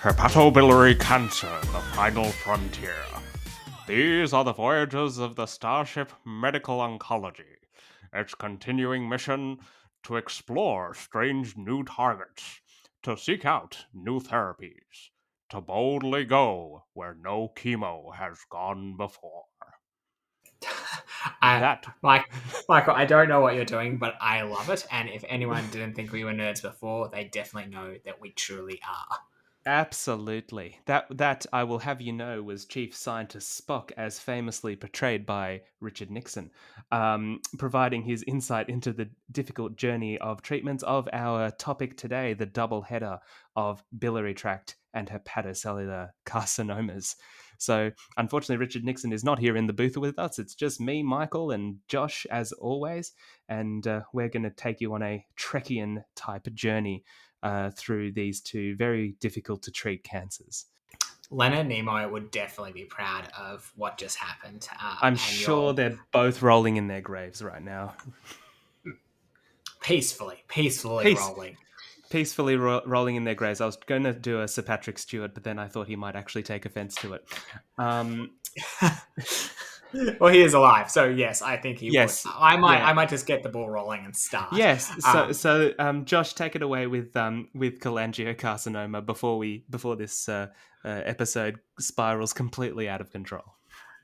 Hepatobiliary cancer, the final frontier. These are the voyages of the Starship Medical Oncology. Its continuing mission to explore strange new targets, to seek out new therapies, to boldly go where no chemo has gone before. I, That Mike, Michael, I don't know what you're doing, but I love it. And if anyone didn't think we were nerds before, they definitely know that we truly are. Absolutely. That that I will have you know was Chief Scientist Spock, as famously portrayed by Richard Nixon, um, providing his insight into the difficult journey of treatments of our topic today, the double header of biliary tract and hepatocellular carcinomas. So, unfortunately, Richard Nixon is not here in the booth with us. It's just me, Michael, and Josh, as always. And uh, we're going to take you on a Trekkian type journey uh, through these two very difficult to treat cancers. Leonard Nimoy would definitely be proud of what just happened. Uh, I'm sure you're they're both rolling in their graves right now, peacefully, peacefully Peace. rolling. peacefully ro- rolling in their graves. I was going to do a Sir Patrick Stewart, but then I thought he might actually take offense to it. Um, well, he is alive, so yes, I think he Yes, would. I might, yeah. I might just get the ball rolling and start. yes, so Um, so um, Josh, take it away with um, with cholangiocarcinoma before we before this uh, uh, episode spirals completely out of control.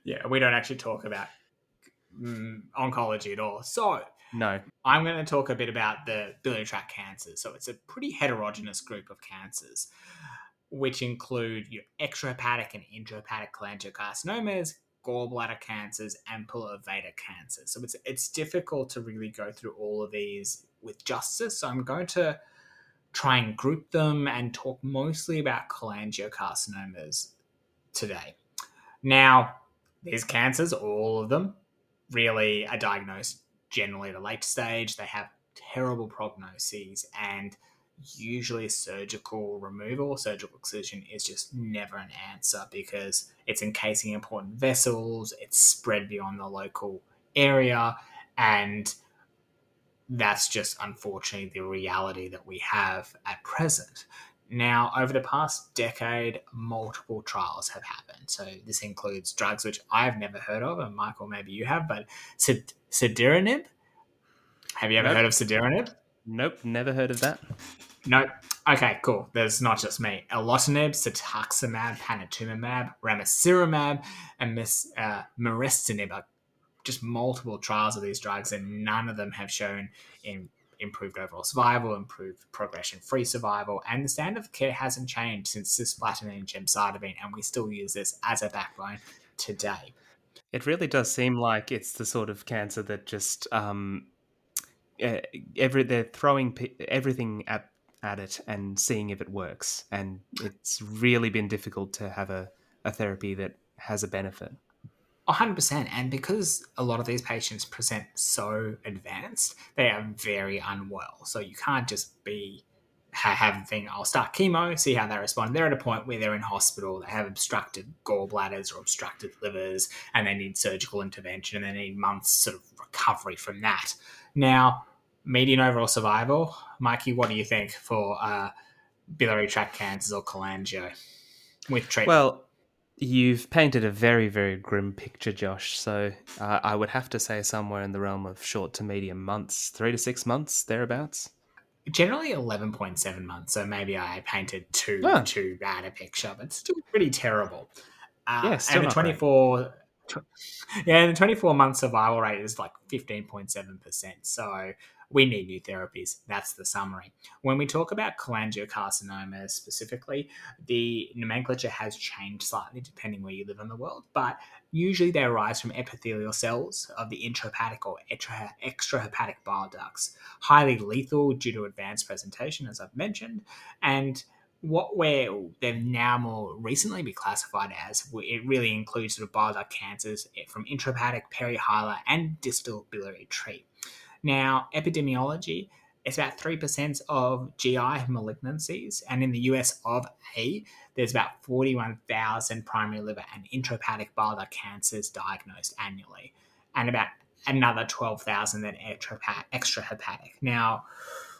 yeah, we don't actually talk about mm, oncology at all. So No, I'm going to talk a bit about the biliary tract cancers. So it's a pretty heterogeneous group of cancers, which include your extrahepatic and intrahepatic cholangiocarcinomas, gallbladder cancers, and ampullary cancers. So it's it's difficult to really go through all of these with justice. So I'm going to try and group them and talk mostly about cholangiocarcinomas today. Now, these cancers, all of them, really are diagnosed generally at a late stage. They have terrible prognoses, and usually surgical removal, surgical excision is just never an answer because it's encasing important vessels, it's spread beyond the local area, and that's just unfortunately the reality that we have at present. Now, over the past decade, multiple trials have happened. So this includes drugs which I've never heard of, and Michael, maybe you have, but Sid- Cediranib. Have you ever Nope. heard of Cediranib? Nope, never heard of that. Nope. Okay, cool. There's not just me. Erlotinib, cetuximab, panitumumab, ramucirumab, and mis- uh, merestinib are just multiple trials of these drugs, and none of them have shown in improved overall survival, improved progression-free survival, and the standard of care hasn't changed since cisplatin and gemcitabine, and we still use this as a backbone today. It really does seem like it's the sort of cancer that just um, uh, every they're throwing pe- everything at at it and seeing if it works, and it's really been difficult to have a, a therapy that has a benefit. 100%. And because a lot of these patients present so advanced, they are very unwell. So you can't just be ha- have a thing, I'll start chemo, see how they respond. They're at a point where they're in hospital, they have obstructed gallbladders or obstructed livers, and they need surgical intervention and they need months sort of recovery from that. Now, median overall survival, Mikey, what do you think for uh, biliary tract cancers or cholangio with treatment? Well, you've painted a very, very grim picture, Josh. So uh, I would have to say somewhere in the realm of short to medium months, three to six months, thereabouts. generally 11.7 months so maybe i painted too Ah. too bad a picture but still pretty terrible uh, Yeah, and the not great. 24 tw- yeah and the 24 month survival rate is like 15.7% so we need new therapies. That's the summary. When we talk about cholangiocarcinoma specifically the nomenclature has changed slightly depending where you live in the world but usually they arise from epithelial cells of the intrahepatic or extra- extrahepatic bile ducts. Highly lethal due to advanced presentation, as I've mentioned, and what where they've now more recently been classified as it really includes sort of bile duct cancers eh, from intrahepatic, perihilar, and distal biliary tree. Now, epidemiology it's about 3% of GI malignancies. And in the US of A, there's about 41,000 primary liver and intrahepatic bile duct cancers diagnosed annually, and about another 12,000 that extrahepatic. Now,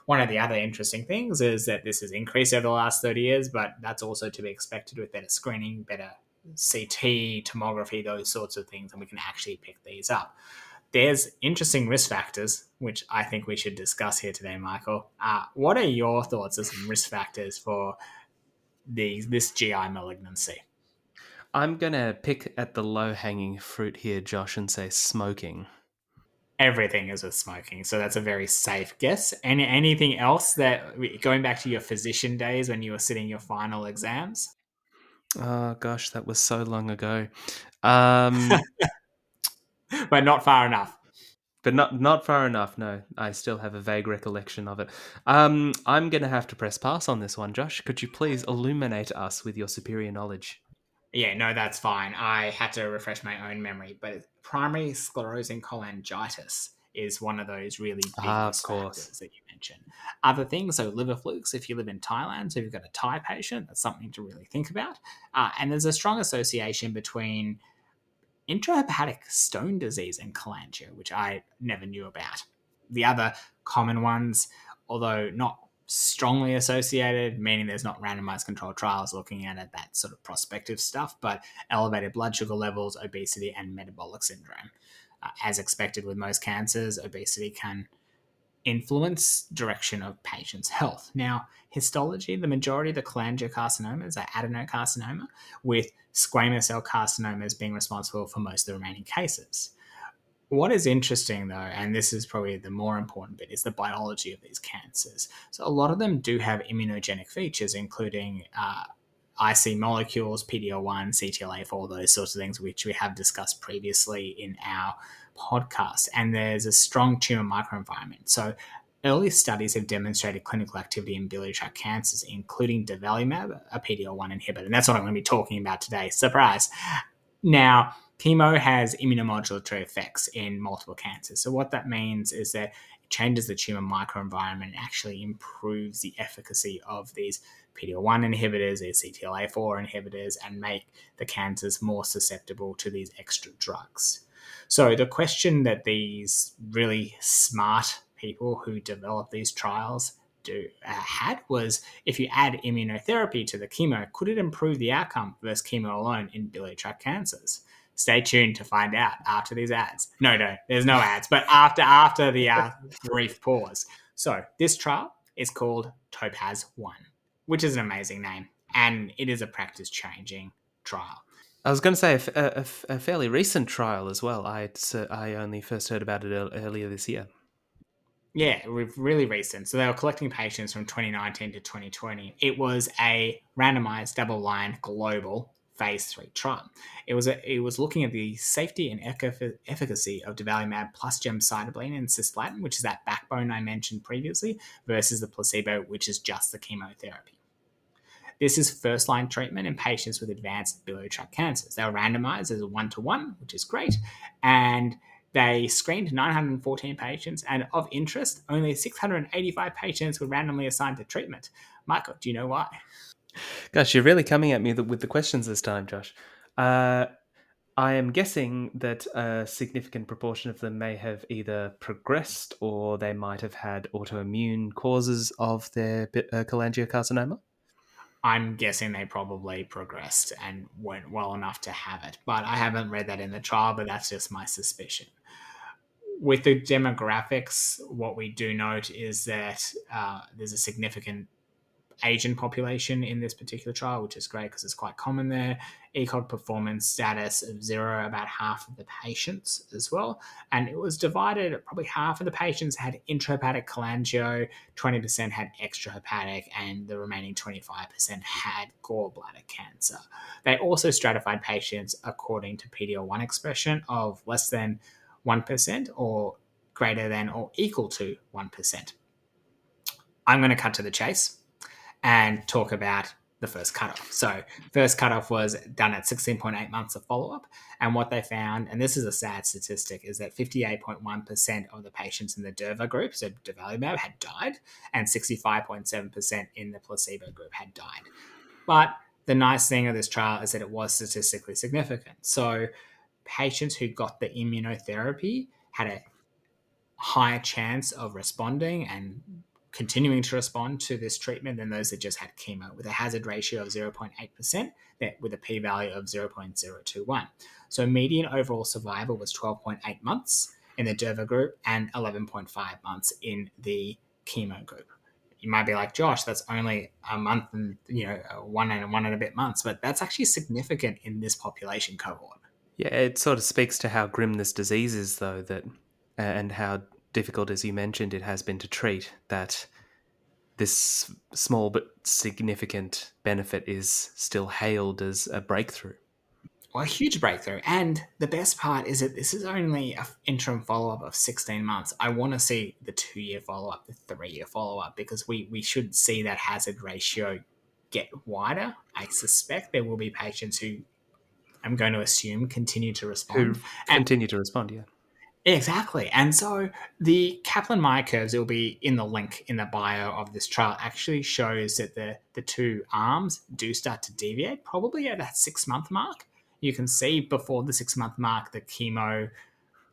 one of the other interesting things is that this has increased over the last 30 years, but that's also to be expected with better screening, better CT, tomography, those sorts of things, and we can actually pick these up. There's interesting risk factors, which I think we should discuss here today, Michael. Uh, what are your thoughts as some risk factors for the, this GI malignancy? I'm going to pick at the low hanging fruit here, Josh, and say smoking everything is with smoking. So that's a very safe guess. And anything else that going back to your physician days when you were sitting your final exams? Oh gosh, that was so long ago. Um, but not far enough. But not not far enough. No, I still have a vague recollection of it. Um, I'm going to have to press pass on this one, Josh. Could you please illuminate us with your superior knowledge? Yeah, no, that's fine. I had to refresh my own memory, but primary sclerosing cholangitis is one of those really big ah, factors that you mentioned. Other things, so liver flukes, if you live in Thailand, so if you've got a Thai patient, that's something to really think about. Uh, and there's a strong association between intrahepatic stone disease and cholangio, which I never knew about. The other common ones, although not strongly associated, meaning there's not randomized controlled trials looking at it, that sort of prospective stuff, but elevated blood sugar levels, obesity, and metabolic syndrome. Uh, as expected with most cancers, obesity can influence direction of patients' health. Now, histology, the majority of the cholangiocarcinomas are adenocarcinoma, with squamous cell carcinomas being responsible for most of the remaining cases. What is interesting, though, and this is probably the more important bit, is the biology of these cancers. So, a lot of them do have immunogenic features, including uh, IC molecules, PD-L1, CTLA4, those sorts of things, which we have discussed previously in our podcast. And there's a strong tumor microenvironment. So, early studies have demonstrated clinical activity in biliary tract cancers, including durvalumab, a PD-L1 inhibitor. And that's what I'm going to be talking about today. Surprise. Now, chemo has immunomodulatory effects in multiple cancers. So what that means is that it changes the tumor microenvironment and actually improves the efficacy of these PD-L1 inhibitors, these CTLA4 inhibitors, and make the cancers more susceptible to these extra drugs. So the question that these really smart people who develop these trials do, uh, had was if you add immunotherapy to the chemo, could it improve the outcome versus chemo alone in biliary tract cancers? Stay tuned to find out after these ads. No, no, there's no ads, but after after the uh, brief pause. So this trial is called Topaz One, which is an amazing name, and it is a practice changing trial. I was going to say a, a, a, fairly recent trial as well. I I only first heard about it earlier this year. Yeah, really recent. So they were collecting patients from 2019 to 2020. It was a randomized double-blind global phase three trial. It was a, it was looking at the safety and efficacy of durvalumab plus gemcitabine and cisplatin, which is that backbone I mentioned previously, versus the placebo, which is just the chemotherapy. This is first line treatment in patients with advanced biliary tract cancers. They were randomized as a one to one, which is great, and they screened 914 patients, and of interest, only 685 patients were randomly assigned to treatment. Michael, do you know why? Gosh, you're really coming at me with the questions this time, Josh. Uh, I am guessing that a significant proportion of them may have either progressed or they might have had autoimmune causes of their uh, cholangiocarcinoma. I'm guessing they probably progressed and weren't well enough to have it, but I haven't read that in the trial, but that's just my suspicion. With the demographics, what we do note is that uh, there's a significant Asian population in this particular trial, which is great because it's quite common there. ECOG performance status of zero, about half of the patients as well. And it was divided, probably half of the patients had intrahepatic cholangio, 20% had extrahepatic, and the remaining 25% had gallbladder cancer. They also stratified patients according to PD-L1 expression of less than 1% or greater than or equal to 1%. I'm going to cut to the chase and talk about the first cutoff. So first cutoff was done at 16.8 months of follow-up. And what they found, and this is a sad statistic, is that 58.1% of the patients in the Durva group, so durvalumab, had died, and 65.7% in the placebo group had died. But the nice thing of this trial is that it was statistically significant. So patients who got the immunotherapy had a higher chance of responding and continuing to respond to this treatment than those that just had chemo, with a hazard ratio of 0.8%, with a p value of 0.021. So, median overall survival was 12.8 months in the Durva group and 11.5 months in the chemo group. You might be like, Josh, that's only a month and, you know, one and one and a bit months, but that's actually significant in this population cohort. Yeah, it sort of speaks to how grim this disease is, though, that and how difficult, as you mentioned, it has been to treat, that this small but significant benefit is still hailed as a breakthrough. Well, a huge breakthrough. And the best part is that this is only an interim follow up of 16 months. I want to see the two year follow up, the three year follow up, because we, we should see that hazard ratio get wider. I suspect there will be patients who I'm going to assume continue to respond. Who continue to respond, yeah. Exactly. And so the Kaplan Meier curves, it will be in the link in the bio of this trial, actually shows that the, the two arms do start to deviate, probably at that six month mark. You can see before the six month mark, the chemo,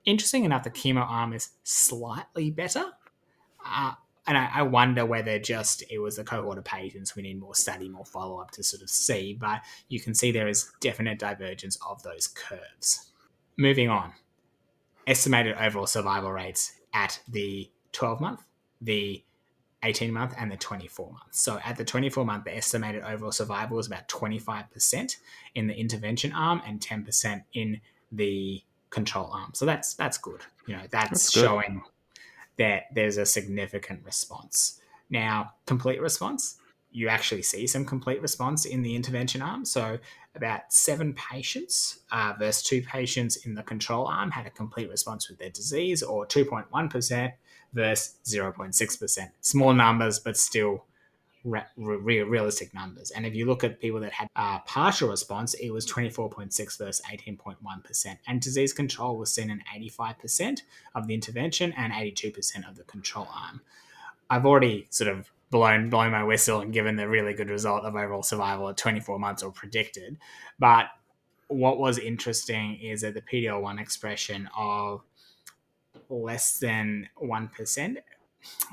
interesting enough, the chemo arm is slightly better. Uh, and I, I, wonder whether just it was a cohort of patients we need more study, more follow up to sort of see. But you can see there is definite divergence of those curves. Moving on estimated overall survival rates at the 12 month, the 18 month, and the 24 month. So at the 24 month, the estimated overall survival was about 25% in the intervention arm and 10% in the control arm. So that's that's good. You know, that's, that's showing that there's a significant response. Now, complete response, you actually see some complete response in the intervention arm. So about seven patients uh, versus two patients in the control arm had a complete response with their disease, or 2.1% versus 0.6%. Small numbers, but still re- re- realistic numbers. And if you look at people that had a partial response, it was 24.6 versus 18.1%. And disease control was seen in 85% of the intervention and 82% of the control arm. I've already sort of blown blown my whistle and given the really good result of overall survival at 24 months or predicted. But what was interesting is that the PD-L1 expression of less than 1%.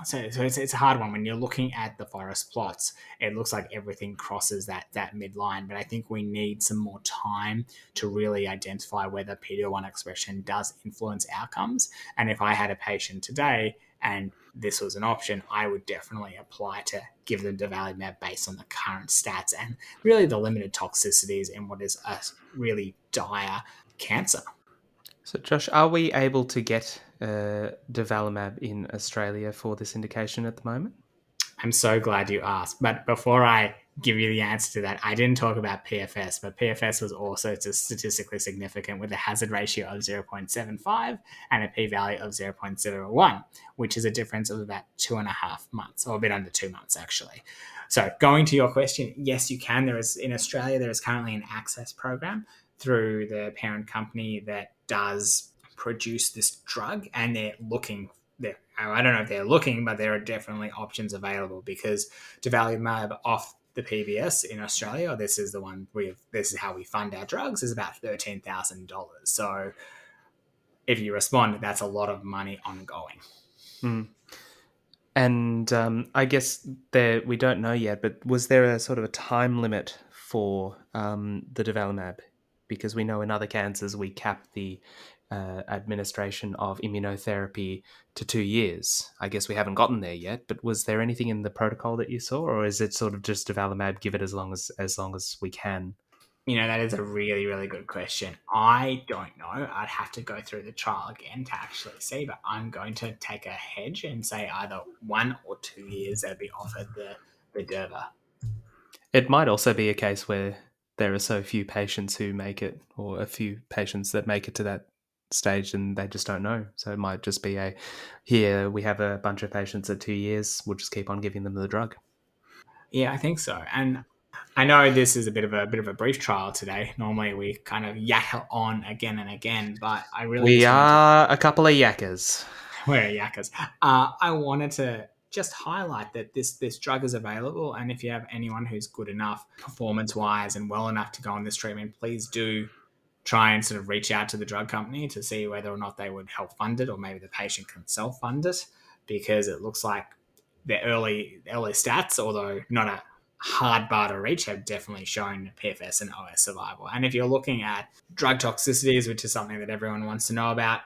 So, so it's, it's a hard one when you're looking at the forest plots. It looks like everything crosses that that midline, but I think we need some more time to really identify whether PD-L1 expression does influence outcomes. And if I had a patient today and this was an option, I would definitely apply to give them durvalumab based on the current stats and really the limited toxicities in what is a really dire cancer. So, Josh, are we able to get uh, durvalumab in Australia for this indication at the moment? I'm so glad you asked. But before I give you the answer to that. I didn't talk about PFS, but PFS was also statistically significant with a hazard ratio of 0.75 and a p value of 0.01, which is a difference of about two and a half months, or a bit under two months, actually. So, going to your question, yes, you can. There is in Australia, there is currently an access program through the parent company that does produce this drug, and they're looking I don't know if they're looking, but there are definitely options available because durvalumab off the PBS in Australia, this is the one we this is how we fund our drugs, is about $13,000. So if you respond, that's a lot of money ongoing. Mm. And um, I guess there we don't know yet, but was there a sort of a time limit for um, the durvalumab? Because we know in other cancers we cap the uh, administration of immunotherapy to two years. I guess we haven't gotten there yet, but was there anything in the protocol that you saw, or is it sort of just durvalumab, give it as long as as long as we can? You know, that is a really, really good question. I don't know. I'd have to go through the trial again to actually see, but I'm going to take a hedge and say either one or two years they'll be offered the, the Durva. It might also be a case where there are so few patients who make it, or a few patients that make it to that stage and they just don't know. So it might just be a here we have a bunch of patients at two years, we'll just keep on giving them the drug. Yeah, I think so. And I know this is a bit of a bit of a brief trial today. Normally we kind of yak on again and again, but I really We wanted to- are a couple of yakkers. we're yakkers. Uh, I wanted to just highlight that this this drug is available, and if you have anyone who's good enough performance wise and well enough to go on this treatment, please do try and sort of reach out to the drug company to see whether or not they would help fund it, or maybe the patient can self fund it, because it looks like the early early stats, although not a hard bar to reach, have definitely shown PFS and OS survival. And if you're looking at drug toxicities, which is something that everyone wants to know about,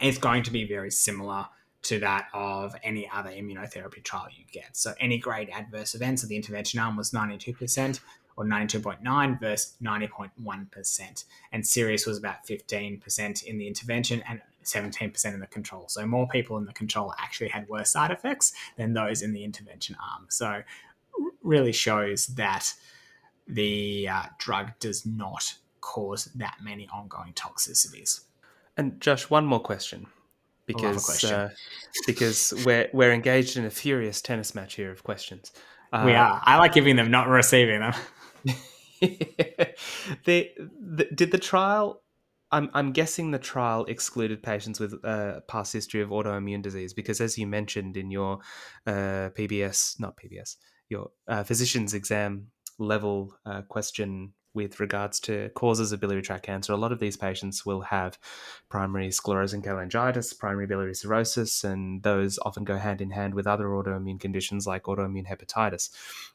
it's going to be very similar to that of any other immunotherapy trial you get. So any grade adverse events of the intervention arm was 92% or 92.9 versus 90.1%. And serious was about 15% in the intervention and 17% in the control. So more people in the control actually had worse side effects than those in the intervention arm. So really shows that the uh, drug does not cause that many ongoing toxicities. And Josh, one more question, because question. Uh, because we're we're engaged in a furious tennis match here of questions. Uh, we are. I like giving them, not receiving them. the, the did the trial I'm I'm guessing the trial excluded patients with uh, past history of autoimmune disease because as you mentioned in your uh, PBS not PBS your uh, physician's exam level uh, question with regards to causes of biliary tract cancer a lot of these patients will have primary sclerosing cholangitis primary biliary cirrhosis and those often go hand in hand with other autoimmune conditions like autoimmune hepatitis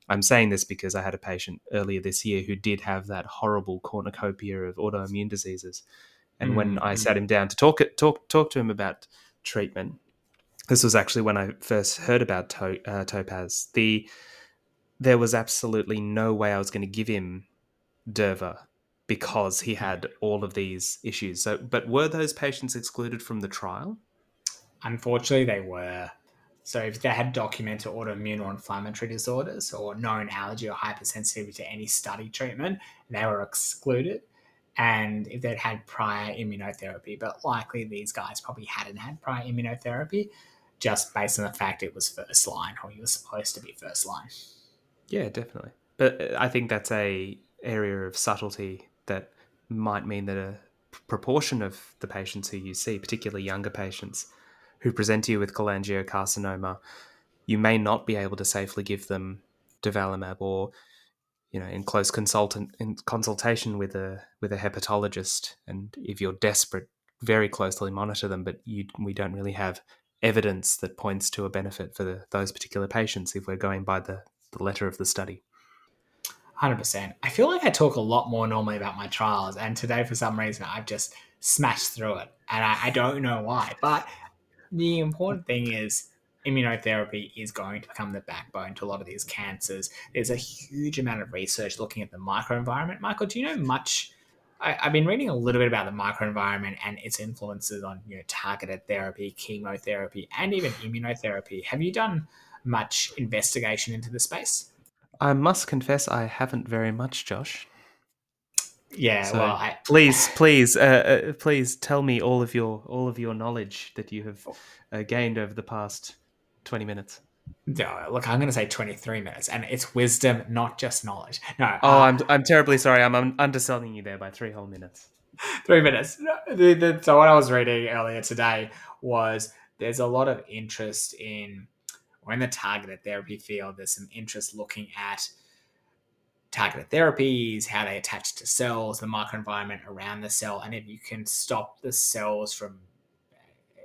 I'm saying this because I had a patient earlier this year who did have that horrible cornucopia of autoimmune diseases. And when I Mm. sat him down to talk talk talk to him about treatment, this was actually when I first heard about to, uh, Topaz. The there was absolutely no way I was going to give him Durva because he had all of these issues. So, but were those patients excluded from the trial? Unfortunately, they were. So if they had documented autoimmune or inflammatory disorders or known allergy or hypersensitivity to any study treatment, they were excluded. And if they'd had prior immunotherapy, but likely these guys probably hadn't had prior immunotherapy, just based on the fact it was first line or he was supposed to be first line. Yeah, definitely. But uh, I think that's a area of subtlety that might mean that a proportion of the patients who you see, particularly younger patients who present to you with cholangiocarcinoma, you may not be able to safely give them durvalumab or you know in close consultant in consultation with a with a hepatologist. And if you're desperate very closely monitor them but you we don't really have evidence that points to a benefit for the, those particular patients if we're going by the, the letter of the study Hundred percent. I feel like I talk a lot more normally about my trials, and today for some reason I've just smashed through it, and I, I don't know why. But the important thing is immunotherapy is going to become the backbone to a lot of these cancers. There's a huge amount of research looking at the microenvironment. Michael, do you know much? I, I've been reading a little bit about the microenvironment and its influences on you know targeted therapy, chemotherapy, and even immunotherapy. Have you done much investigation into the space? I must confess I haven't very much, Josh. Yeah, So- well, I, Please, please, uh, uh, please tell me all of your all of your knowledge that you have uh, gained over the past twenty minutes. No, look, I'm going to say 23 minutes, and it's wisdom, not just knowledge. No, Oh, uh, I'm I'm terribly sorry. I'm, I'm underselling you there by three whole minutes. three minutes. The- the- so, what I was reading earlier today was there's a lot of interest in, or in the targeted therapy field, there's some interest looking at targeted therapies, how they attach to cells, the microenvironment around the cell, and if you can stop the cells from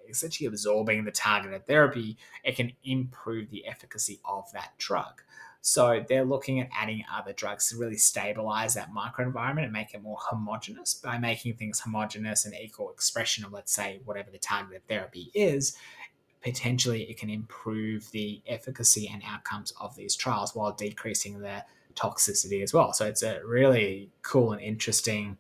essentially absorbing the targeted therapy, it can improve the efficacy of that drug. So they're looking at adding other drugs to really stabilize that microenvironment and make it more homogenous. By making things homogenous and equal expression of, let's say, whatever the targeted therapy is, potentially it can improve the efficacy and outcomes of these trials while decreasing the toxicity as well. So it's a really cool and interesting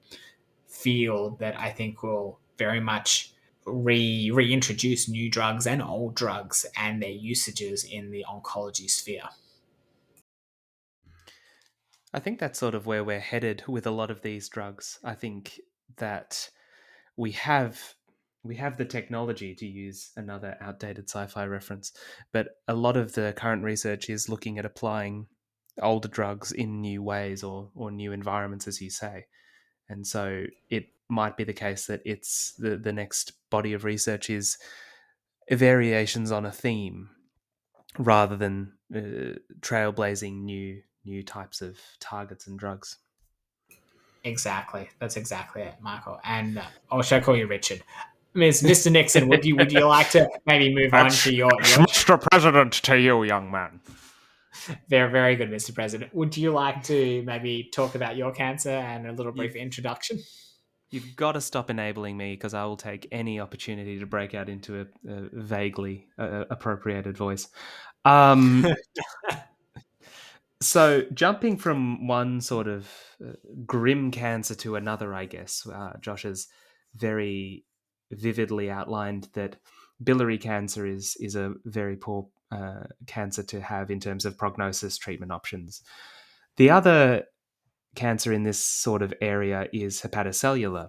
field that I think will very much re reintroduce new drugs and old drugs and their usages in the oncology sphere. I think that's sort of where we're headed with a lot of these drugs. I think that we have we have the technology to use another outdated sci-fi reference, but a lot of the current research is looking at applying older drugs in new ways or or new environments, as you say. And so it might be the case that it's the the next body of research is variations on a theme rather than uh, trailblazing new new types of targets and drugs. Exactly. That's exactly it, Michael. And uh, oh, I call you Richard? Miss Mr. Nixon, would you would you like to maybe move on to your, your Mr. President to you, young man. very very good, Mr. President. Would you like to maybe talk about your cancer and a little brief introduction? You've got to stop enabling me because I will take any opportunity to break out into a, a vaguely uh, appropriated voice. Um, so, jumping from one sort of uh, grim cancer to another, I guess, uh, Josh has very vividly outlined that biliary cancer is is a very poor uh, cancer to have in terms of prognosis, treatment options. The other cancer in this sort of area is hepatocellular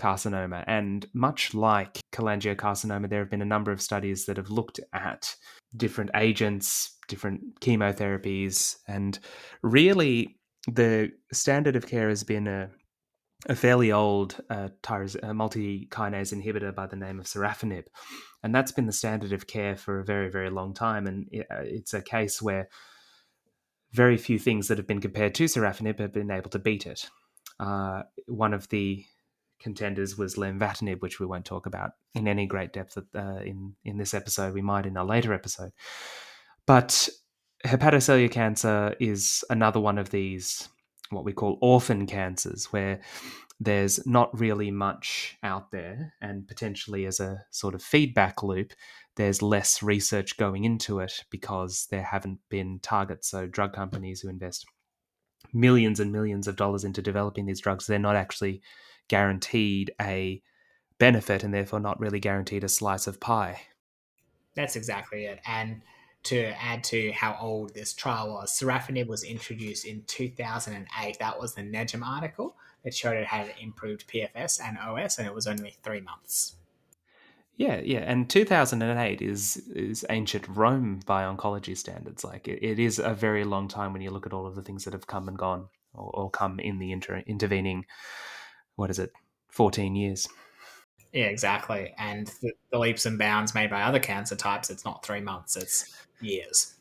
carcinoma. And much like cholangiocarcinoma, there have been a number of studies that have looked at different agents, different chemotherapies, and really the standard of care has been a, a fairly old uh, tyrosine, multi-kinase inhibitor by the name of sorafenib. And that's been the standard of care for a very, very long time. And uh, it's a case where very few things that have been compared to sorafenib have been able to beat it. Uh, one of the contenders was lenvatinib, which we won't talk about in any great depth uh, in in this episode. We might in a later episode. But hepatocellular cancer is another one of these what we call orphan cancers, where there's not really much out there, and potentially as a sort of feedback loop, there's less research going into it because there haven't been targets. So, drug companies who invest millions and millions of dollars into developing these drugs, they're not actually guaranteed a benefit and therefore not really guaranteed a slice of pie. That's exactly it. And to add to how old this trial was, sorafenib was introduced in 2008. That was the NEJM article that showed it had improved PFS and OS, and it was only three months. Yeah, yeah, and 2008 is is ancient Rome by oncology standards. Like it, it is a very long time when you look at all of the things that have come and gone, or, or come in the inter- intervening. What is it? 14 years. Yeah, exactly. And the, the leaps and bounds made by other cancer types, it's not three months; it's years.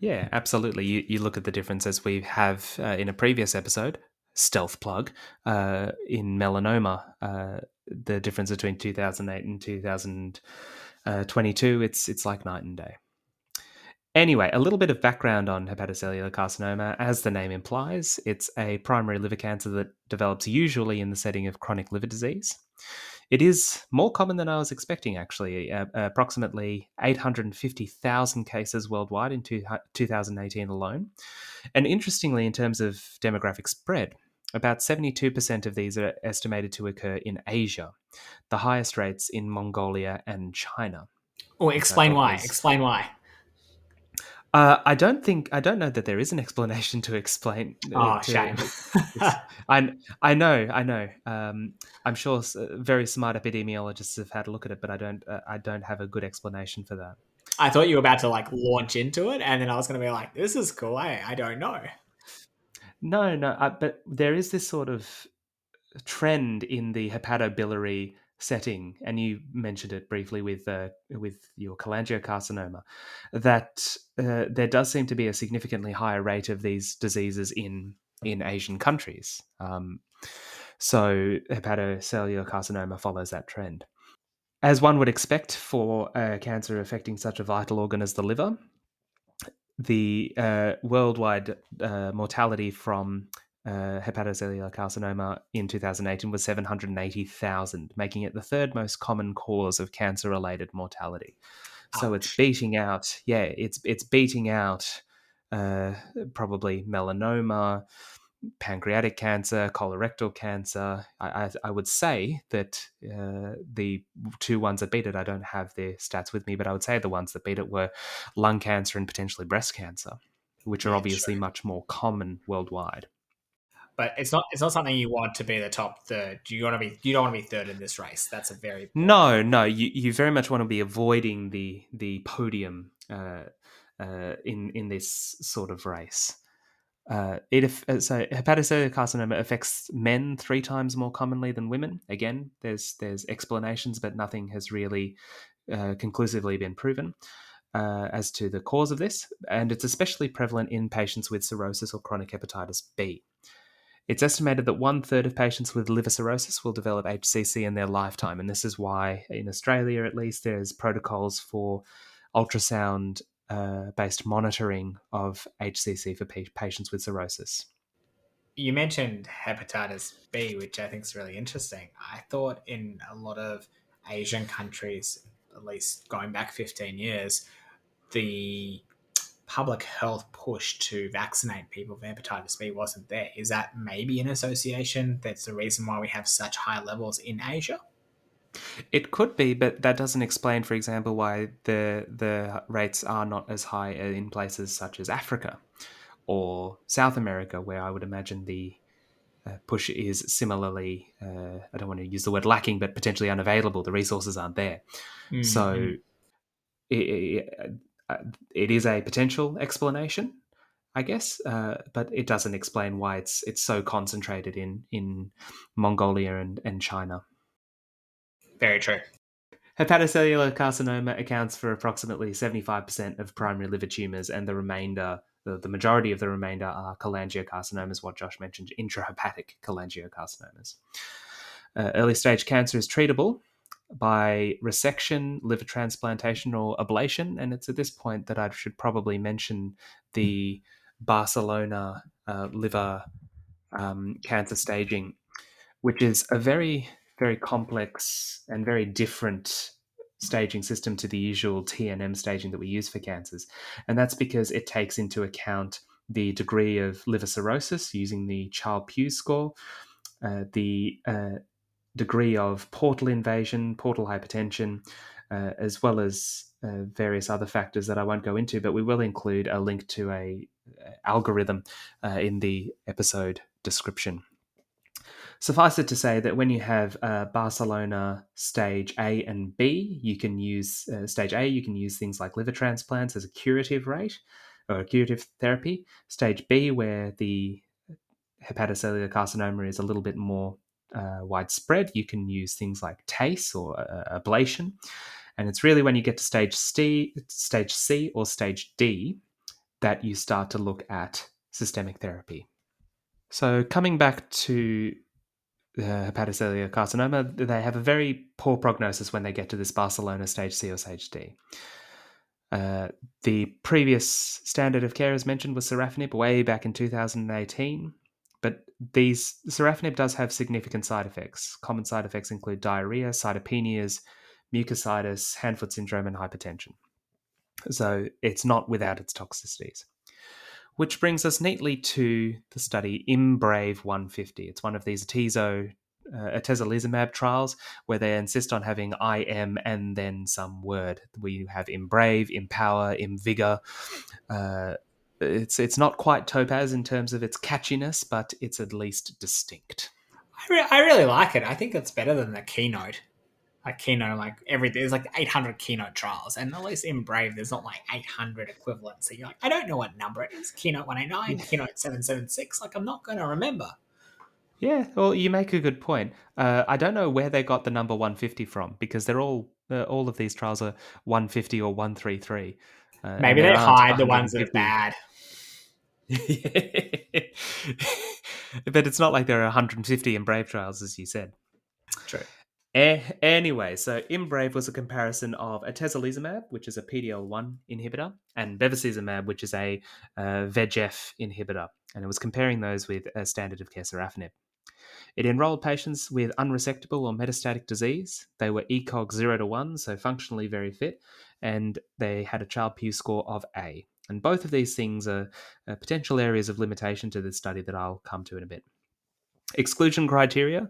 Yeah, absolutely. You, you look at the differences we have uh, in a previous episode, stealth plug, uh, in melanoma, uh, the difference between 2008 and 2022, it's, it's like night and day. Anyway, a little bit of background on hepatocellular carcinoma. As the name implies, it's a primary liver cancer that develops usually in the setting of chronic liver disease. It is more common than I was expecting, actually. Uh, approximately 850,000 cases worldwide in two, 2018 alone. And interestingly, in terms of demographic spread, about 72% of these are estimated to occur in Asia, the highest rates in Mongolia and China. Oh, explain why. Explain why. Uh, I don't think I don't know that there is an explanation to explain. Uh, oh, to, shame! I I know I know. Um, I'm sure very smart epidemiologists have had a look at it, but I don't uh, I don't have a good explanation for that. I thought you were about to like launch into it, and then I was going to be like, "This is cool." I I don't know. No, no, uh, but there is this sort of trend in the hepatobiliary setting, and you mentioned it briefly with uh, with your cholangiocarcinoma, that uh, there does seem to be a significantly higher rate of these diseases in in Asian countries. Um, so hepatocellular carcinoma follows that trend. As one would expect for a cancer affecting such a vital organ as the liver, the uh, worldwide uh, mortality from uh, hepatocellular carcinoma in 2018 was 780,000, making it the third most common cause of cancer-related mortality. Ouch. So it's beating out, yeah, it's it's beating out uh, probably melanoma, pancreatic cancer, colorectal cancer. I, I, I would say that uh, the two ones that beat it, I don't have their stats with me, but I would say the ones that beat it were lung cancer and potentially breast cancer, which are yeah, obviously much more common worldwide but it's not it's not something you want to be the top third. You want to be you don't want to be third in this race. That's a very no no. You you very much want to be avoiding the the podium uh, uh, in in this sort of race. Uh, it uh, so hepatocellular carcinoma affects men three times more commonly than women. Again, there's there's explanations, but nothing has really uh, conclusively been proven uh, as to the cause of this, and it's especially prevalent in patients with cirrhosis or chronic hepatitis B. It's estimated that one third of patients with liver cirrhosis will develop HCC in their lifetime, and this is why, in Australia at least, there's protocols for ultrasound uh, based monitoring of HCC for patients with cirrhosis. You mentioned hepatitis B, which I think is really interesting. I thought in a lot of Asian countries, at least going back 15 years, the public health push to vaccinate people for hepatitis B wasn't there. Is that maybe an association that's the reason why we have such high levels in Asia? It could be, but that doesn't explain, for example, why the the rates are not as high in places such as Africa or South America, where I would imagine the uh, push is similarly. Uh, I don't want to use the word lacking, but potentially unavailable. The resources aren't there, mm-hmm. so it, it, it is a potential explanation, I guess, uh, but it doesn't explain why it's it's so concentrated in in Mongolia and, and China. Very true. Hepatocellular carcinoma accounts for approximately 75% of primary liver tumors, and the remainder, the, the majority of the remainder, are cholangiocarcinomas, what Josh mentioned, intrahepatic cholangiocarcinomas. Uh, early stage cancer is treatable by resection, liver transplantation, or ablation. And it's at this point that I should probably mention the Barcelona uh, liver um, cancer staging, which is a very very complex and very different staging system to the usual TNM staging that we use for cancers. And that's because it takes into account the degree of liver cirrhosis using the Child-Pugh score, uh, the uh, degree of portal invasion, portal hypertension, uh, as well as uh, various other factors that I won't go into, but we will include a link to a algorithm uh, in the episode description. Suffice it to say that when you have uh, Barcelona stage A and B, you can use uh, stage A, you can use things like liver transplants as a curative rate or a curative therapy. Stage B, where the hepatocellular carcinoma is a little bit more uh, widespread, you can use things like TACE or uh, ablation. And it's really when you get to stage C, stage C or stage D that you start to look at systemic therapy. So coming back to uh, hepatocellular carcinoma, they have a very poor prognosis when they get to this Barcelona stage C or stage D. Uh, the previous standard of care, as mentioned, was sorafenib way back in 2018. These sorafenib does have significant side effects. Common side effects include diarrhea, cytopenias, mucositis, hand-foot syndrome, and hypertension. So it's not without its toxicities which brings us neatly to the study IMbrave 150. It's one of these atezo, uh, atezolizumab trials where they insist on having IM and then some word. We have IMbrave, IMpower, Imvigor. Uh, it's it's not quite Topaz in terms of its catchiness, but it's at least distinct. I, re- I really like it. I think it's better than the keynote. Like keynote like every there's like 800 keynote trials and at least IMbrave there's not like 800 equivalents. So you're like i don't know what number it is. Keynote 189 keynote 776 like i'm not going to remember. Yeah well you make a good point. Uh, i don't know where they got the number 150 from because they're all uh, all of these trials are 150 or 133 uh, maybe they hide the ones that are bad but it's not like there are 150 IMbrave trials as you said true anyway, so IMbrave was a comparison of atezolizumab, which is a PDL1 inhibitor, and bevacizumab, which is a uh, VEGF inhibitor, and it was comparing those with a standard of care sorafenib. It enrolled patients with unresectable or metastatic disease. They were ECOG 0 to 1, so functionally very fit, and they had a Child-Pugh score of A. And both of these things are, potential areas of limitation to this study that I'll come to in a bit. Exclusion criteria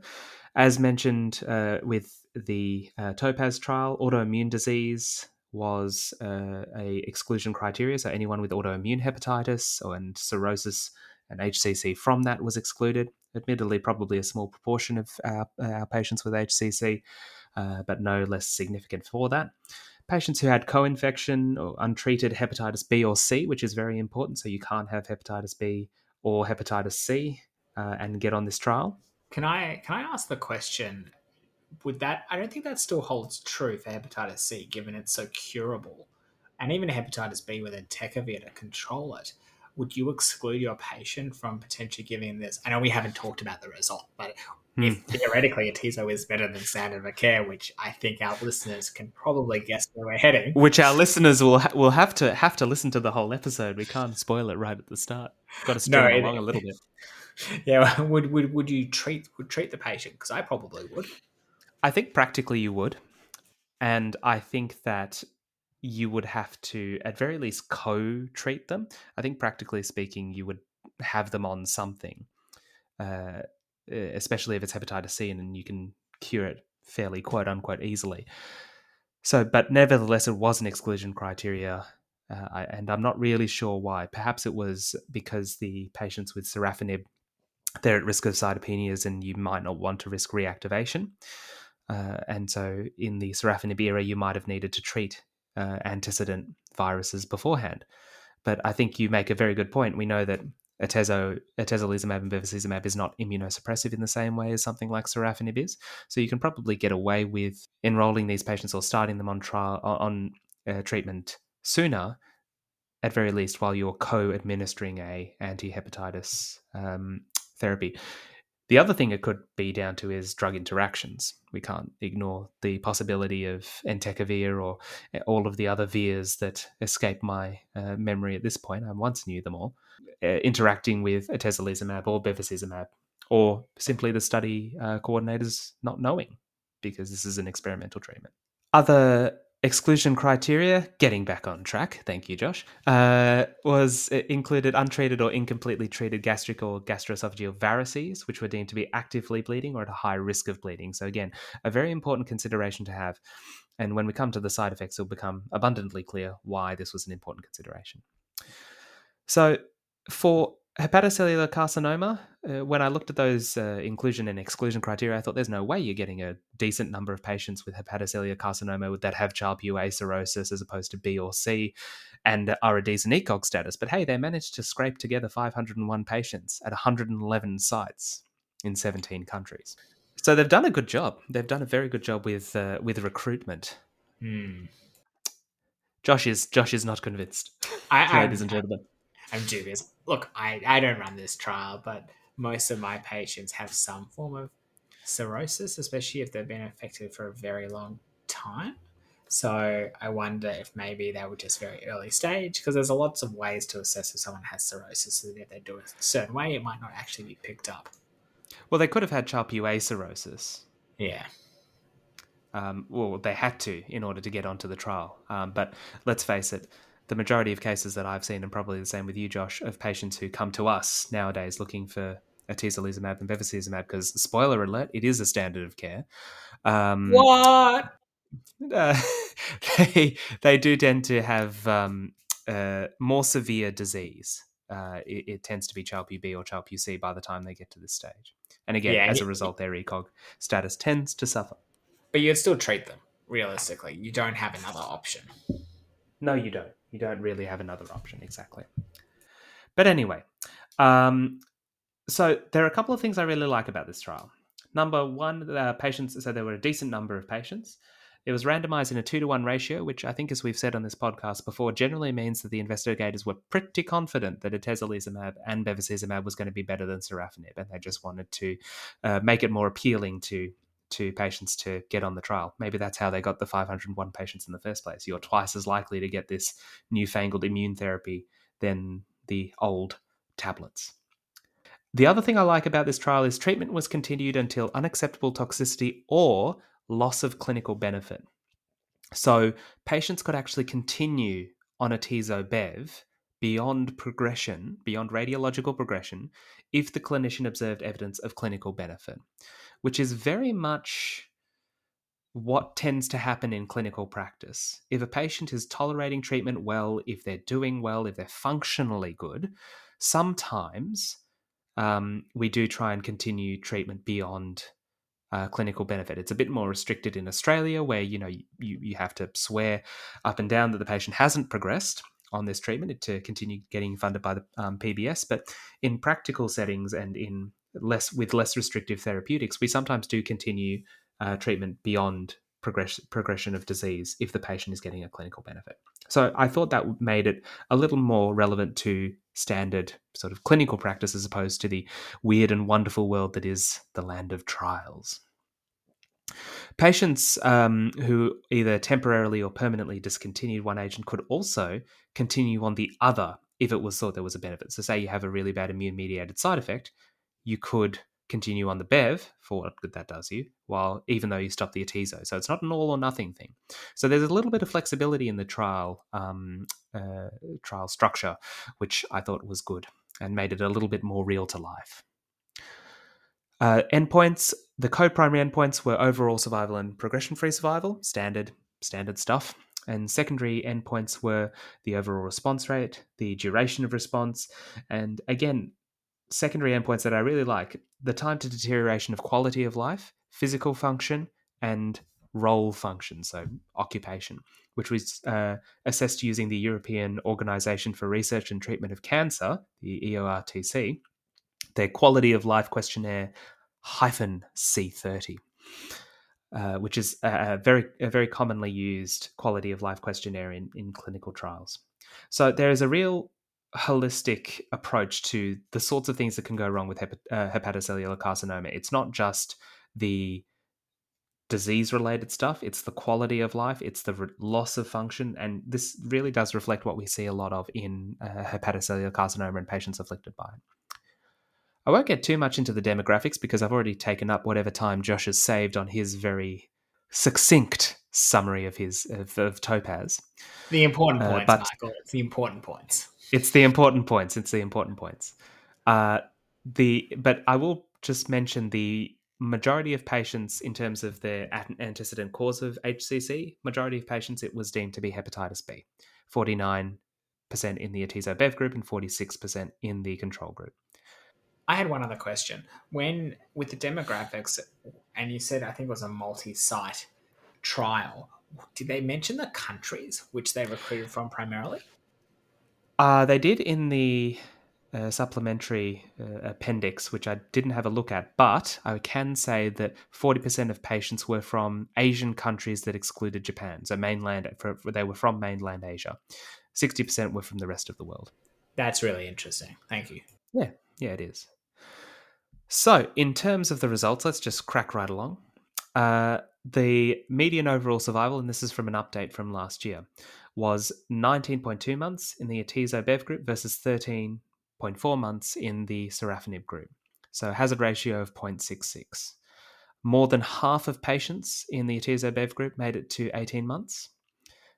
as mentioned uh, with the uh, Topaz trial, autoimmune disease was uh, a exclusion criteria. So anyone with autoimmune hepatitis or, and cirrhosis and HCC from that was excluded. Admittedly, probably a small proportion of our, our patients with HCC, uh, but no less significant for that. Patients who had co infection or untreated hepatitis B or C, which is very important. So you can't have hepatitis B or hepatitis C uh, and get on this trial. Can I can I ask the question? Would that I don't think that still holds true for hepatitis C, given it's so curable, and even hepatitis B with entecavir to control it. Would you exclude your patient from potentially giving this? I know we haven't talked about the result, but. If theoretically atezo is better than standard of care, which I think our listeners can probably guess where we're heading. Which our listeners will ha- will have to have to listen to the whole episode. We can't spoil it right at the start. Got to string No, it- along a little bit. Yeah, would would would you treat would treat the patient? Because I probably would. I think practically you would, and I think that you would have to, at very least, co-treat them. I think practically speaking, you would have them on something, uh, especially if it's hepatitis C, and you can cure it fairly quote unquote easily. So, but nevertheless, it was an exclusion criteria. Uh, I, and I'm not really sure why. Perhaps it was because the patients with sorafenib, they're at risk of cytopenias and you might not want to risk reactivation. Uh, and so in the sorafenib era, you might have needed to treat uh, antecedent viruses beforehand. But I think you make a very good point. We know that atezo, atezolizumab and bevacizumab is not immunosuppressive in the same way as something like sorafenib is. So you can probably get away with enrolling these patients or starting them on trial on uh, treatment sooner, at very least, while you're co-administering a anti-hepatitis um, therapy. The other thing it could be down to is drug interactions. We can't ignore the possibility of entecavir or eh, all of the other virs that escape my uh, memory at this point. I once knew them all. Uh, interacting with atezolizumab or bevacizumab, or simply the study uh, coordinators not knowing because this is an experimental treatment. Other exclusion criteria, getting back on track, thank you, Josh, uh, was included untreated or incompletely treated gastric or gastroesophageal varices, which were deemed to be actively bleeding or at a high risk of bleeding. So, again, a very important consideration to have. And when we come to the side effects, it'll become abundantly clear why this was an important consideration. So, for hepatocellular carcinoma, uh, when I looked at those uh, inclusion and exclusion criteria, I thought there's no way you're getting a decent number of patients with hepatocellular carcinoma that have Child-Pugh cirrhosis as opposed to B or C and are a decent ECOG status. But hey, they managed to scrape together 501 patients at 111 sites in 17 countries. So they've done a good job. They've done a very good job with uh, with recruitment. Hmm. Josh is Josh is not convinced, I, ladies and gentlemen. I'm dubious. Look, I, I don't run this trial, but most of my patients have some form of cirrhosis, especially if they've been affected for a very long time. So I wonder if maybe they were just very early stage because there's a lots of ways to assess if someone has cirrhosis, and if they do it a certain way, it might not actually be picked up. Well, they could have had Child-Pugh cirrhosis. Yeah. Um, well, they had to in order to get onto the trial. Um, but let's face it, the majority of cases that I've seen, and probably the same with you, Josh, of patients who come to us nowadays looking for atezolizumab and bevacizumab, because spoiler alert, it is a standard of care. Um, What? uh, they they do tend to have um, uh, more severe disease. Uh, it, it tends to be Child-Pugh or Child-Pugh by the time they get to this stage. And again, Yeah, as a result, their ECOG status tends to suffer. But you'd still treat them, realistically. You don't have another option. No, you don't. You don't really have another option, exactly. But anyway, um, so there are a couple of things I really like about this trial. Number one, uh, patients, so there were a decent number of patients. It was randomized in a two to one ratio, which I think, as we've said on this podcast before, generally means that the investigators were pretty confident that atezolizumab and bevacizumab was going to be better than sorafenib, and they just wanted to uh, make it more appealing to to patients to get on the trial. Maybe that's how they got the 501 patients in the first place. You're twice as likely to get this newfangled immune therapy than the old tablets. The other thing I like about this trial is treatment was continued until unacceptable toxicity or loss of clinical benefit. So patients could actually continue on atezo bev beyond progression, beyond radiological progression, if the clinician observed evidence of clinical benefit, which is very much what tends to happen in clinical practice. If a patient is tolerating treatment well, if they're doing well, if they're functionally good, sometimes um, we do try and continue treatment beyond uh, clinical benefit. It's a bit more restricted in Australia, where you know you you have to swear up and down that the patient hasn't progressed, on this treatment to continue getting funded by the um, PBS. But in practical settings and in less with less restrictive therapeutics, we sometimes do continue uh, treatment beyond progression progression of disease if the patient is getting a clinical benefit. So I thought that made it a little more relevant to standard sort of clinical practice as opposed to the weird and wonderful world that is the land of trials. Patients um, who either temporarily or permanently discontinued one agent could also continue on the other if it was thought there was a benefit. So, say you have a really bad immune mediated side effect, you could continue on the Bev for what good that does you, while even though you stop the atezo. So it's not an all or nothing thing. So there's a little bit of flexibility in the trial um, uh, trial structure, which I thought was good and made it a little bit more real to life. Uh, endpoints. The co-primary endpoints were overall survival and progression-free survival, standard standard stuff. And secondary endpoints were the overall response rate, the duration of response, and again, secondary endpoints that I really like the time to deterioration of quality of life, physical function, and role function, so occupation, which was uh, assessed using the European Organization for Research and Treatment of Cancer, the EORTC, their quality of life questionnaire hyphen C30. Uh, which is a, very a very commonly used quality of life questionnaire in, in clinical trials. So there is a real holistic approach to the sorts of things that can go wrong with hep- uh, hepatocellular carcinoma. It's not just the disease related stuff, it's the quality of life, it's the re- loss of function. And this really does reflect what we see a lot of in uh, hepatocellular carcinoma in patients afflicted by it. I won't get too much into the demographics because I've already taken up whatever time Josh has saved on his very succinct summary of his of, of Topaz. The important uh, points, uh, Michael. It's the important points. It's the important points. It's the important points. Uh, the but I will just mention the majority of patients in terms of their antecedent cause of HCC. Majority of patients it was deemed to be hepatitis B. Forty nine percent in the atezo bev group and forty six percent in the control group. I had one other question. When with the demographics, and you said I think it was a multi-site trial. Did they mention the countries which they recruited from primarily? Uh, they did in the uh, supplementary uh, appendix, which I didn't have a look at, but I can say that 40% of patients were from Asian countries that excluded Japan. So mainland, for, they were from mainland Asia. 60% were from the rest of the world. That's really interesting. Thank you. Yeah, yeah, it is. So, in terms of the results, let's just crack right along. Uh, the median overall survival, and this is from an update from last year, was 19.2 months in the Atezo Bev group versus 13.4 months in the Sorafenib group. So hazard ratio of 0.66. More than half of patients in the Atezo Bev group made it to 18 months.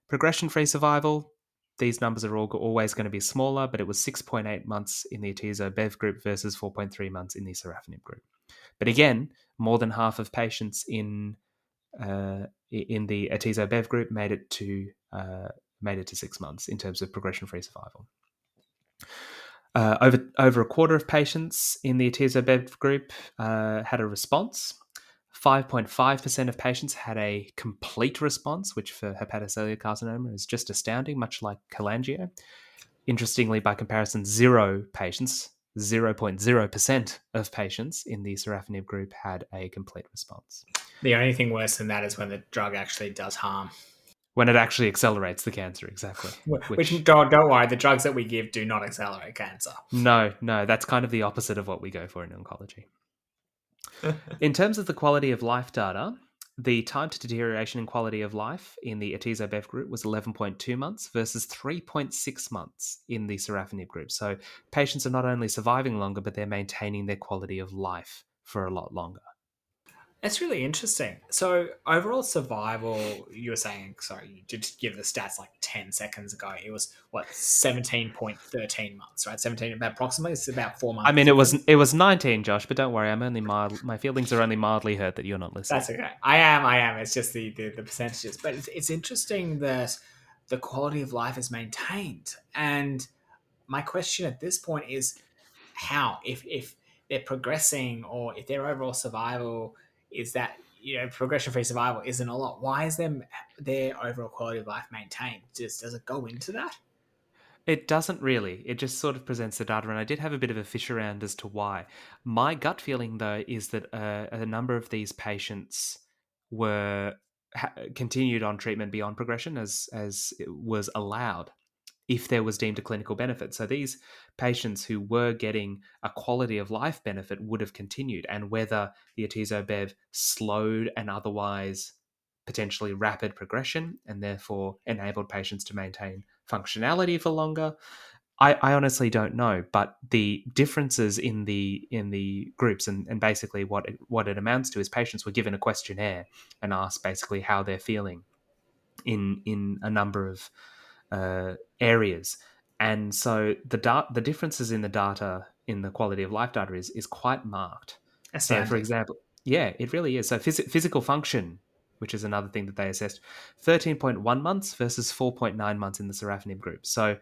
Progression free survival, these numbers are all, always going to be smaller, but it was 6.8 months in the Atezo Bev group versus 4.3 months in the Sorafenib group. But again, more than half of patients in uh, in the Atezo Bev group made it to uh, made it to six months in terms of progression free survival. Uh, over over a quarter of patients in the atezo-bev group uh, had a response. 5.5% of patients had a complete response, which for hepatocellular carcinoma is just astounding, much like cholangio. Interestingly, by comparison, zero patients, 0.0% of patients in the sorafenib group had a complete response. The only thing worse than that is when the drug actually does harm when it actually accelerates the cancer exactly which, which, don't, don't worry the drugs that we give do not accelerate cancer no no that's kind of the opposite of what we go for in oncology in terms of the quality of life data the time to deterioration in quality of life in the atezo bev group was 11.2 months versus 3.6 months in the sorafenib group. So patients are not only surviving longer but they're maintaining their quality of life for a lot longer that's really interesting. So overall survival, you were saying, sorry, you did give the stats like 10 seconds ago. It was what, 17.13 months, right? 17 approximately. It's about four months. I mean, it was it was 19, Josh, but don't worry. I'm only mild. My feelings are only mildly hurt that you're not listening. That's okay. I am, I am. It's just the, the, the percentages. But it's, it's interesting that the quality of life is maintained. And my question at this point is how? If, if they're progressing or if their overall survival is that you know progression free survival isn't a lot. Why is them their overall quality of life maintained? Just does it go into that? It doesn't really. It just sort of presents the data, and I did have a bit of a fish around as to why. My gut feeling, though, is that uh, a number of these patients were ha- continued on treatment beyond progression, as as was allowed, if there was deemed a clinical benefit. So these patients who were getting a quality of life benefit would have continued, and whether the atezo bev slowed and otherwise potentially rapid progression and therefore enabled patients to maintain functionality for longer. I, I, honestly don't know, but the differences in the in the groups and, and basically what it, what it amounts to is patients were given a questionnaire and asked basically how they're feeling in in a number of uh, areas, and so the da- the differences in the data in the quality of life data is is quite marked. So, for example, yeah, it really is. So, phys- physical function which is another thing that they assessed, 13.1 months versus 4.9 months in the sorafenib group. So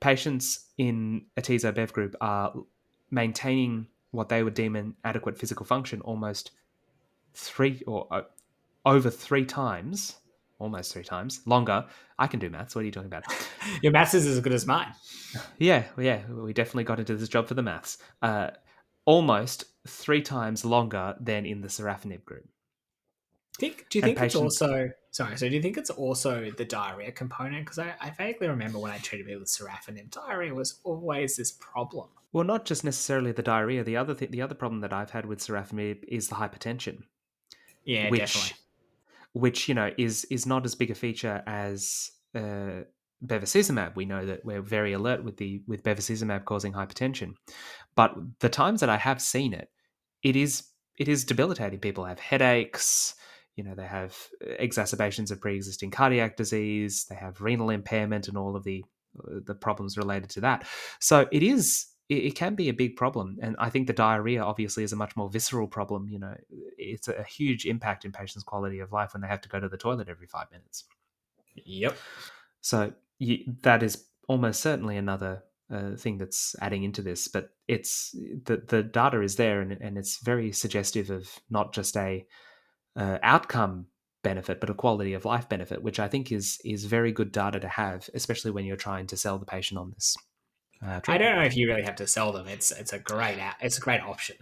patients in atezo bev group are maintaining what they would deem an adequate physical function almost three or uh, over three times almost three times longer. I can do maths. What are you talking about? Your maths is as good as mine. Yeah, yeah, we definitely got into this job for the maths. Uh, almost three times longer than in the sorafenib group. Think, do you think patients... it's also sorry? So do you think it's also the diarrhea component? Because I, I vaguely remember when I treated people with sorafenib, diarrhea was always this problem. Well, not just necessarily the diarrhea. The other th- the other problem that I've had with sorafenib is the hypertension. Yeah, which, definitely. Which you know is is not as big a feature as uh, bevacizumab. We know that we're very alert with the with bevacizumab causing hypertension, but the times that I have seen it, it is it is debilitating. People have headaches you know they have uh, exacerbations of pre-existing cardiac disease they have renal impairment and all of the uh, the problems related to that so it is it, can be a big problem and i think the diarrhea obviously is a much more visceral problem you know it's a huge impact in patients quality of life when they have to go to the toilet every 5 minutes yep so you, that is almost certainly another uh, thing that's adding into this, but it's the the data is there and, and it's very suggestive of not just a uh, outcome benefit, but a quality of life benefit, which I think is is very good data to have, especially when you're trying to sell the patient on this. Uh, I don't know if you really have to sell them. It's it's a great it's a great option.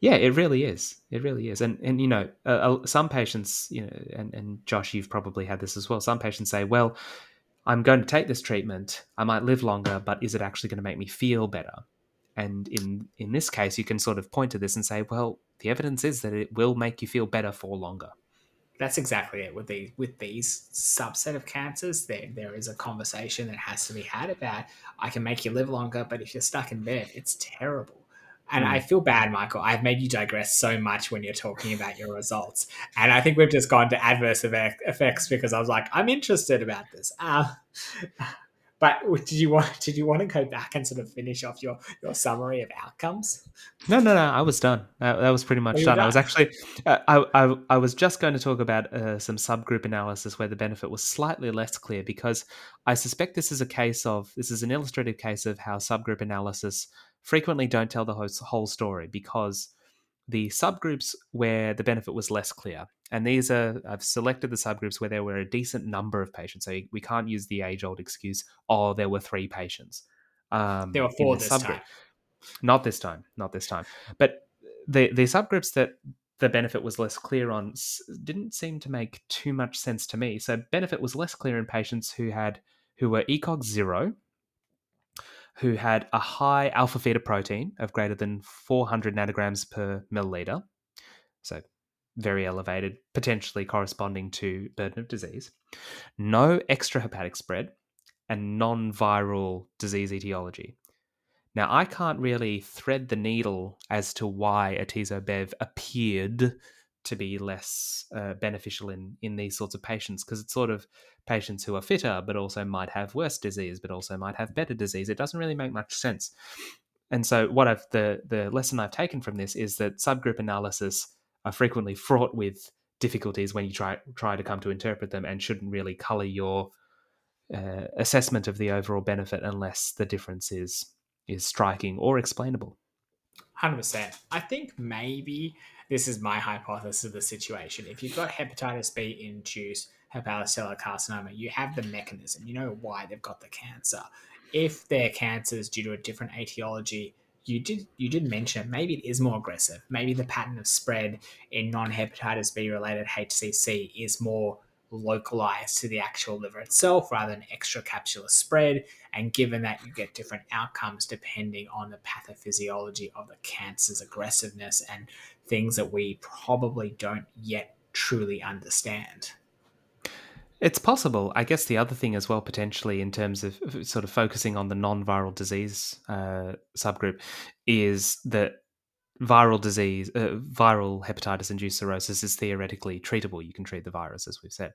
Yeah, it really is. It really is. And and you know, uh, some patients, you know, and and Josh, you've probably had this as well. Some patients say, well. I'm going to take this treatment. I might live longer, but is it actually going to make me feel better? And in in this case, you can sort of point to this and say, well, the evidence is that it will make you feel better for longer. That's exactly it with these with these subset of cancers. There there is a conversation that has to be had about I can make you live longer, but if you're stuck in bed, it's terrible. And mm. I feel bad, Michael. I've made you digress so much when you're talking about your results. And I think we've just gone to adverse effects because I was like, I'm interested about this. Uh, but did you want did you want to go back and sort of finish off your your summary of outcomes? No, no, no. I was done. That, that was pretty much done. done. I was actually uh, I, I I was just going to talk about uh, some subgroup analysis where the benefit was slightly less clear because I suspect this is a case of this is an illustrative case of how subgroup analysis frequently don't tell the whole, whole story because the subgroups where the benefit was less clear. And these are, I've selected the subgroups where there were a decent number of patients. So we can't use the age old excuse, oh, there were three patients. Um, there were four this subgroup. time. Not this time, not this time. But the, the subgroups that the benefit was less clear on didn't seem to make too much sense to me. So benefit was less clear in patients who had who were ECOG zero, who had a high alpha fetoprotein of greater than 400 nanograms per milliliter, so very elevated, potentially corresponding to burden of disease, no extrahepatic spread, and non viral disease etiology. Now, I can't really thread the needle as to why atezo-bev appeared to be less uh, beneficial in in these sorts of patients because it's sort of patients who are fitter but also might have worse disease but also might have better disease. It doesn't really make much sense. And so what i've the the lesson i've taken from this is that subgroup analysis are frequently fraught with difficulties when you try try to come to interpret them and shouldn't really color your uh, assessment of the overall benefit unless the difference is is striking or explainable 100% i think maybe this is my hypothesis of the situation. If you've got hepatitis B induced hepatocellular carcinoma, you have the mechanism, you know why they've got the cancer. if they're cancers due to a different etiology, you did you did mention maybe it is more aggressive. Maybe the pattern of spread in non-hepatitis B related HCC is more localized to the actual liver itself rather than extracapsular spread. And given that you get different outcomes depending on the pathophysiology of the cancer's aggressiveness and things that we probably don't yet truly understand. It's possible. I guess the other thing as well, potentially, in terms of sort of focusing on the non viral disease uh, subgroup, is that viral disease, uh, viral hepatitis induced cirrhosis is theoretically treatable. You can treat the virus, as we've said.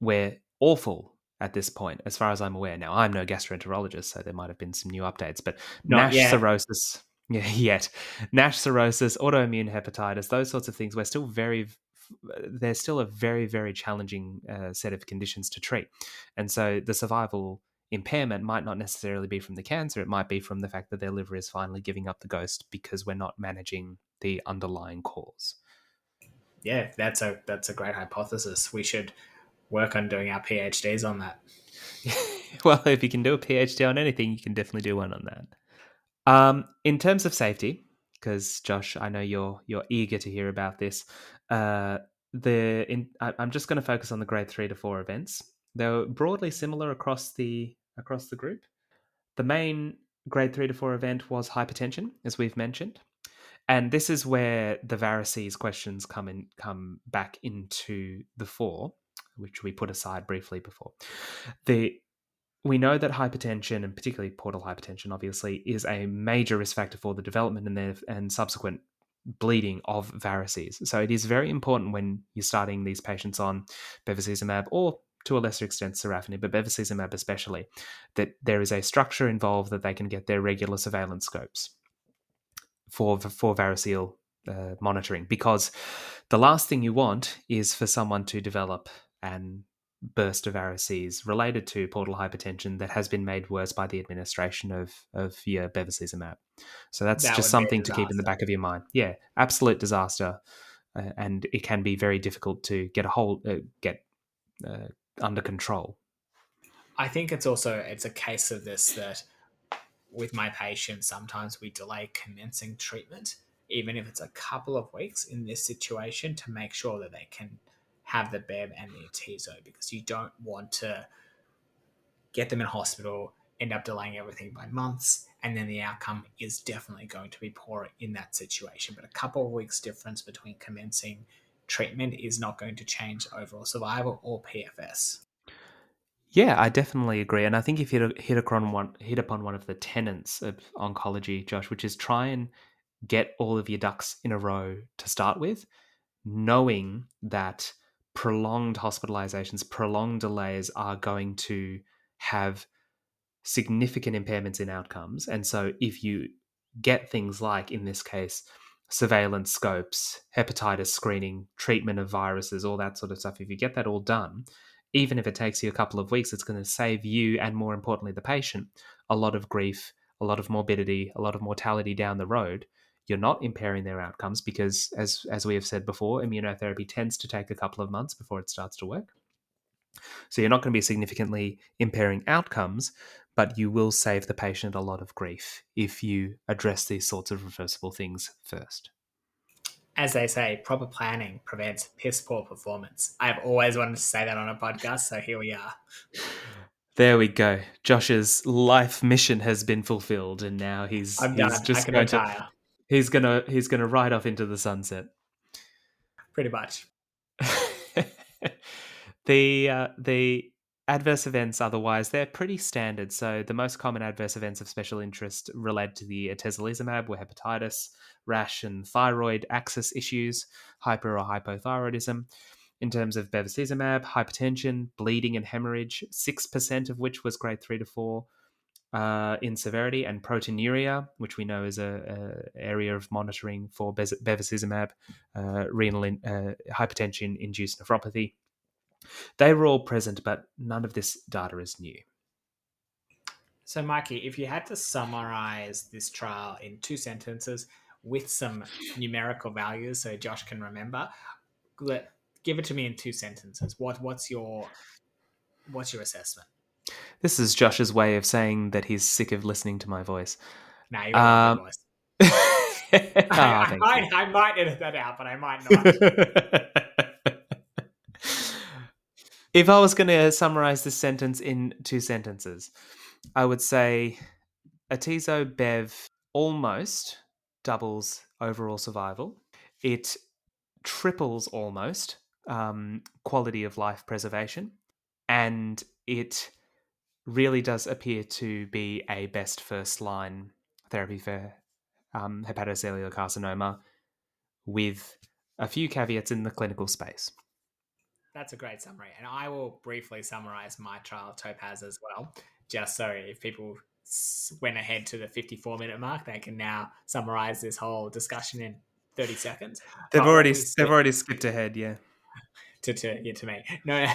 We're awful at this point, as far as I'm aware. Now, I'm no gastroenterologist, so there might have been some new updates, but Not NASH yet. cirrhosis, yeah, yet NASH cirrhosis, autoimmune hepatitis, those sorts of things, we're still very there's still a very very challenging uh, set of conditions to treat. And so the survival impairment might not necessarily be from the cancer it might be from the fact that their liver is finally giving up the ghost because we're not managing the underlying cause. Yeah that's a that's a great hypothesis. We should work on doing our phds on that. Well if you can do a phd on anything you can definitely do one on that. Um, in terms of safety because Josh, I know you're you're eager to hear about this. Uh, the in, I, am just going to focus on the grade three to four events. They're broadly similar across the across the group. The main grade three to four event was hypertension, as we've mentioned, and this is where the varices questions come in come back into the fore, which we put aside briefly before. The we know that hypertension, and particularly portal hypertension, obviously, is a major risk factor for the development and, and subsequent bleeding of varices. So it is very important when you're starting these patients on bevacizumab or to a lesser extent sorafenib, but bevacizumab especially, that there is a structure involved that they can get their regular surveillance scopes for for variceal uh, monitoring because the last thing you want is for someone to develop an burst of varices related to portal hypertension that has been made worse by the administration of of your bevacizumab. So that's that just something to keep in the back of your mind. Yeah, absolute disaster, uh, and it can be very difficult to get a hold uh, get uh, under control. I think it's also it's a case of this that with my patients sometimes we delay commencing treatment even if it's a couple of weeks in this situation to make sure that they can have the Bev and the Atezo because you don't want to get them in hospital, end up delaying everything by months, and then the outcome is definitely going to be poor in that situation. But a couple of weeks difference between commencing treatment is not going to change overall survival or PFS. Yeah, I definitely agree, and I think if you hit hit upon one of the tenets of oncology, Josh, which is try and get all of your ducks in a row to start with, knowing that prolonged hospitalizations, prolonged delays are going to have significant impairments in outcomes. And so, if you get things like, in this case, surveillance scopes, hepatitis screening, treatment of viruses, all that sort of stuff, if you get that all done, even if it takes you a couple of weeks, it's going to save you and more importantly, the patient, a lot of grief, a lot of morbidity, a lot of mortality down the road you're not impairing their outcomes because, as as we have said before, immunotherapy tends to take a couple of months before it starts to work. So you're not going to be significantly impairing outcomes, but you will save the patient a lot of grief if you address these sorts of reversible things first. As they say, proper planning prevents piss poor performance. I've always wanted to say that on a podcast, so here we are. There we go. Josh's life mission has been fulfilled, and now he's, I'm he's just going retire. to he's gonna he's gonna ride off into the sunset. Pretty much. the uh, the adverse events otherwise they're pretty standard. So the most common adverse events of special interest relate to the atezolizumab were hepatitis, rash, and thyroid axis issues, hyper or hypothyroidism. In terms of bevacizumab, hypertension, bleeding, and hemorrhage, six percent of which was grade three to four uh, in severity, and proteinuria, which we know is a, a area of monitoring for bevacizumab, uh, renal in, uh, hypertension-induced nephropathy. They were all present, but none of this data is new. So, Mikey, if you had to summarize this trial in two sentences with some numerical values, so Josh can remember, give it to me in two sentences. What what's your what's your assessment? This is Josh's way of saying that he's sick of listening to my voice. Nah, you Um, voice. Ah, I, might, I might edit that out, but I might not. if I was going to summarize this sentence in two sentences, I would say Atezo Bev almost doubles overall survival. It triples almost um, quality of life preservation. And it really does appear to be a best first line therapy for um, hepatocellular carcinoma with a few caveats in the clinical space. That's a great summary. And I will briefly summarize my trial of Topaz as well, just so if people went ahead to the 54 minute mark, they can now summarize this whole discussion in 30 seconds. They've already they've already skipped ahead, yeah. To, to yeah, to me. No,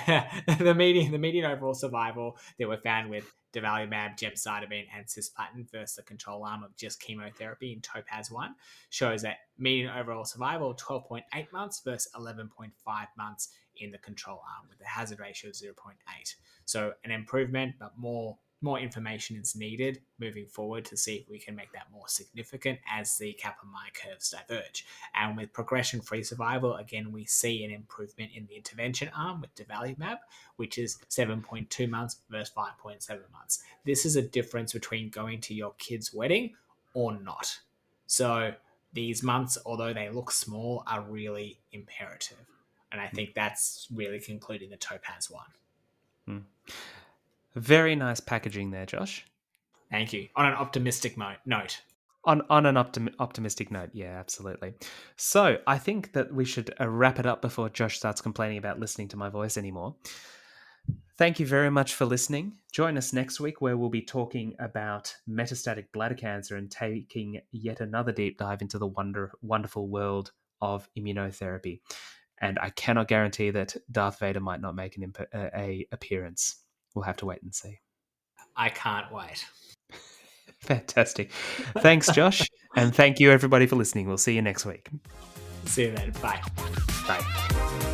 the median the median overall survival that were found with durvalumab, gemcitabine, and cisplatin versus the control arm of just chemotherapy in Topaz One shows that median overall survival twelve point eight months versus eleven point five months in the control arm with a hazard ratio of zero point eight. So an improvement, but more more information is needed moving forward to see if we can make that more significant as the Kaplan-Meier curves diverge. And with progression-free survival, again, we see an improvement in the intervention arm with durvalumab, which is 7.2 months versus 5.7 months. This is a difference between going to your kid's wedding or not. So these months, although they look small, are really imperative. And I think that's really concluding the Topaz one. Hmm. Very nice packaging there, Josh. Thank you. On an optimistic mo- note. On on an optim- optimistic note, yeah, absolutely. So I think that we should uh, wrap it up before Josh starts complaining about listening to my voice anymore. Thank you very much for listening. Join us next week where we'll be talking about metastatic bladder cancer and taking yet another deep dive into the wonder wonderful world of immunotherapy. And I cannot guarantee that Darth Vader might not make an imp- a, a appearance. We'll have to wait and see. I can't wait. Fantastic. Thanks, Josh. and thank you, everybody, for listening. We'll see you next week. See you then. Bye. Bye.